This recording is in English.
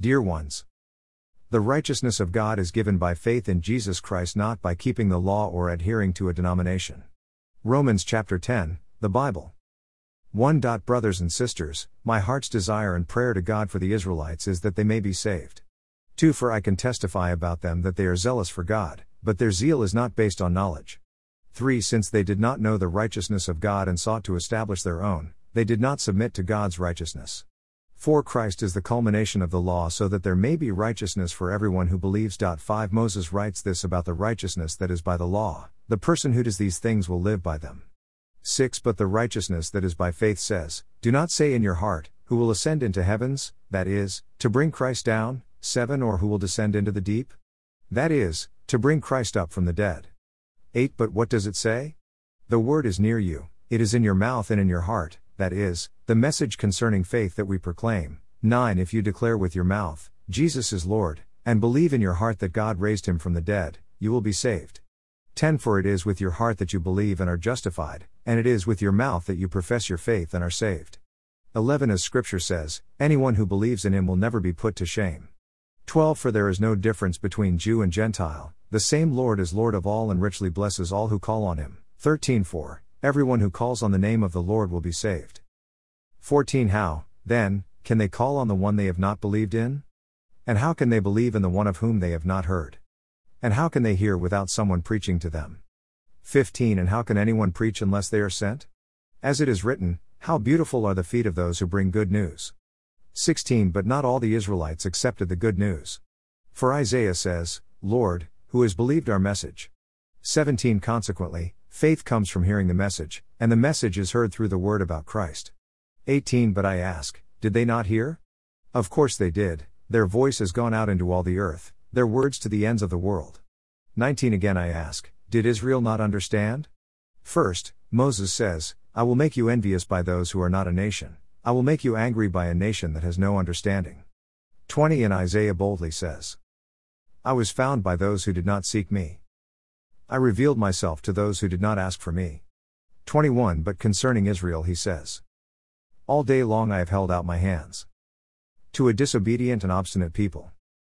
Dear ones, the righteousness of God is given by faith in Jesus Christ, not by keeping the law or adhering to a denomination. Romans chapter 10, the Bible. 1. Brothers and sisters, my heart's desire and prayer to God for the Israelites is that they may be saved. 2. For I can testify about them that they are zealous for God, but their zeal is not based on knowledge. 3. Since they did not know the righteousness of God and sought to establish their own, they did not submit to God's righteousness. 4. Christ is the culmination of the law so that there may be righteousness for everyone who believes. 5. Moses writes this about the righteousness that is by the law the person who does these things will live by them. 6. But the righteousness that is by faith says, Do not say in your heart, Who will ascend into heavens, that is, to bring Christ down, 7. Or who will descend into the deep? That is, to bring Christ up from the dead. 8. But what does it say? The word is near you, it is in your mouth and in your heart, that is, the message concerning faith that we proclaim. 9. If you declare with your mouth, Jesus is Lord, and believe in your heart that God raised him from the dead, you will be saved. 10 For it is with your heart that you believe and are justified, and it is with your mouth that you profess your faith and are saved. 11 As Scripture says, anyone who believes in him will never be put to shame. 12 For there is no difference between Jew and Gentile, the same Lord is Lord of all and richly blesses all who call on him. 13 For everyone who calls on the name of the Lord will be saved. 14 How, then, can they call on the one they have not believed in? And how can they believe in the one of whom they have not heard? And how can they hear without someone preaching to them? 15 And how can anyone preach unless they are sent? As it is written, How beautiful are the feet of those who bring good news. 16 But not all the Israelites accepted the good news. For Isaiah says, Lord, who has believed our message? 17 Consequently, faith comes from hearing the message, and the message is heard through the word about Christ. 18 But I ask, did they not hear? Of course they did, their voice has gone out into all the earth, their words to the ends of the world. 19 Again I ask, did Israel not understand? First, Moses says, I will make you envious by those who are not a nation, I will make you angry by a nation that has no understanding. 20 And Isaiah boldly says, I was found by those who did not seek me. I revealed myself to those who did not ask for me. 21 But concerning Israel he says, All day long I have held out my hands. To a disobedient and obstinate people.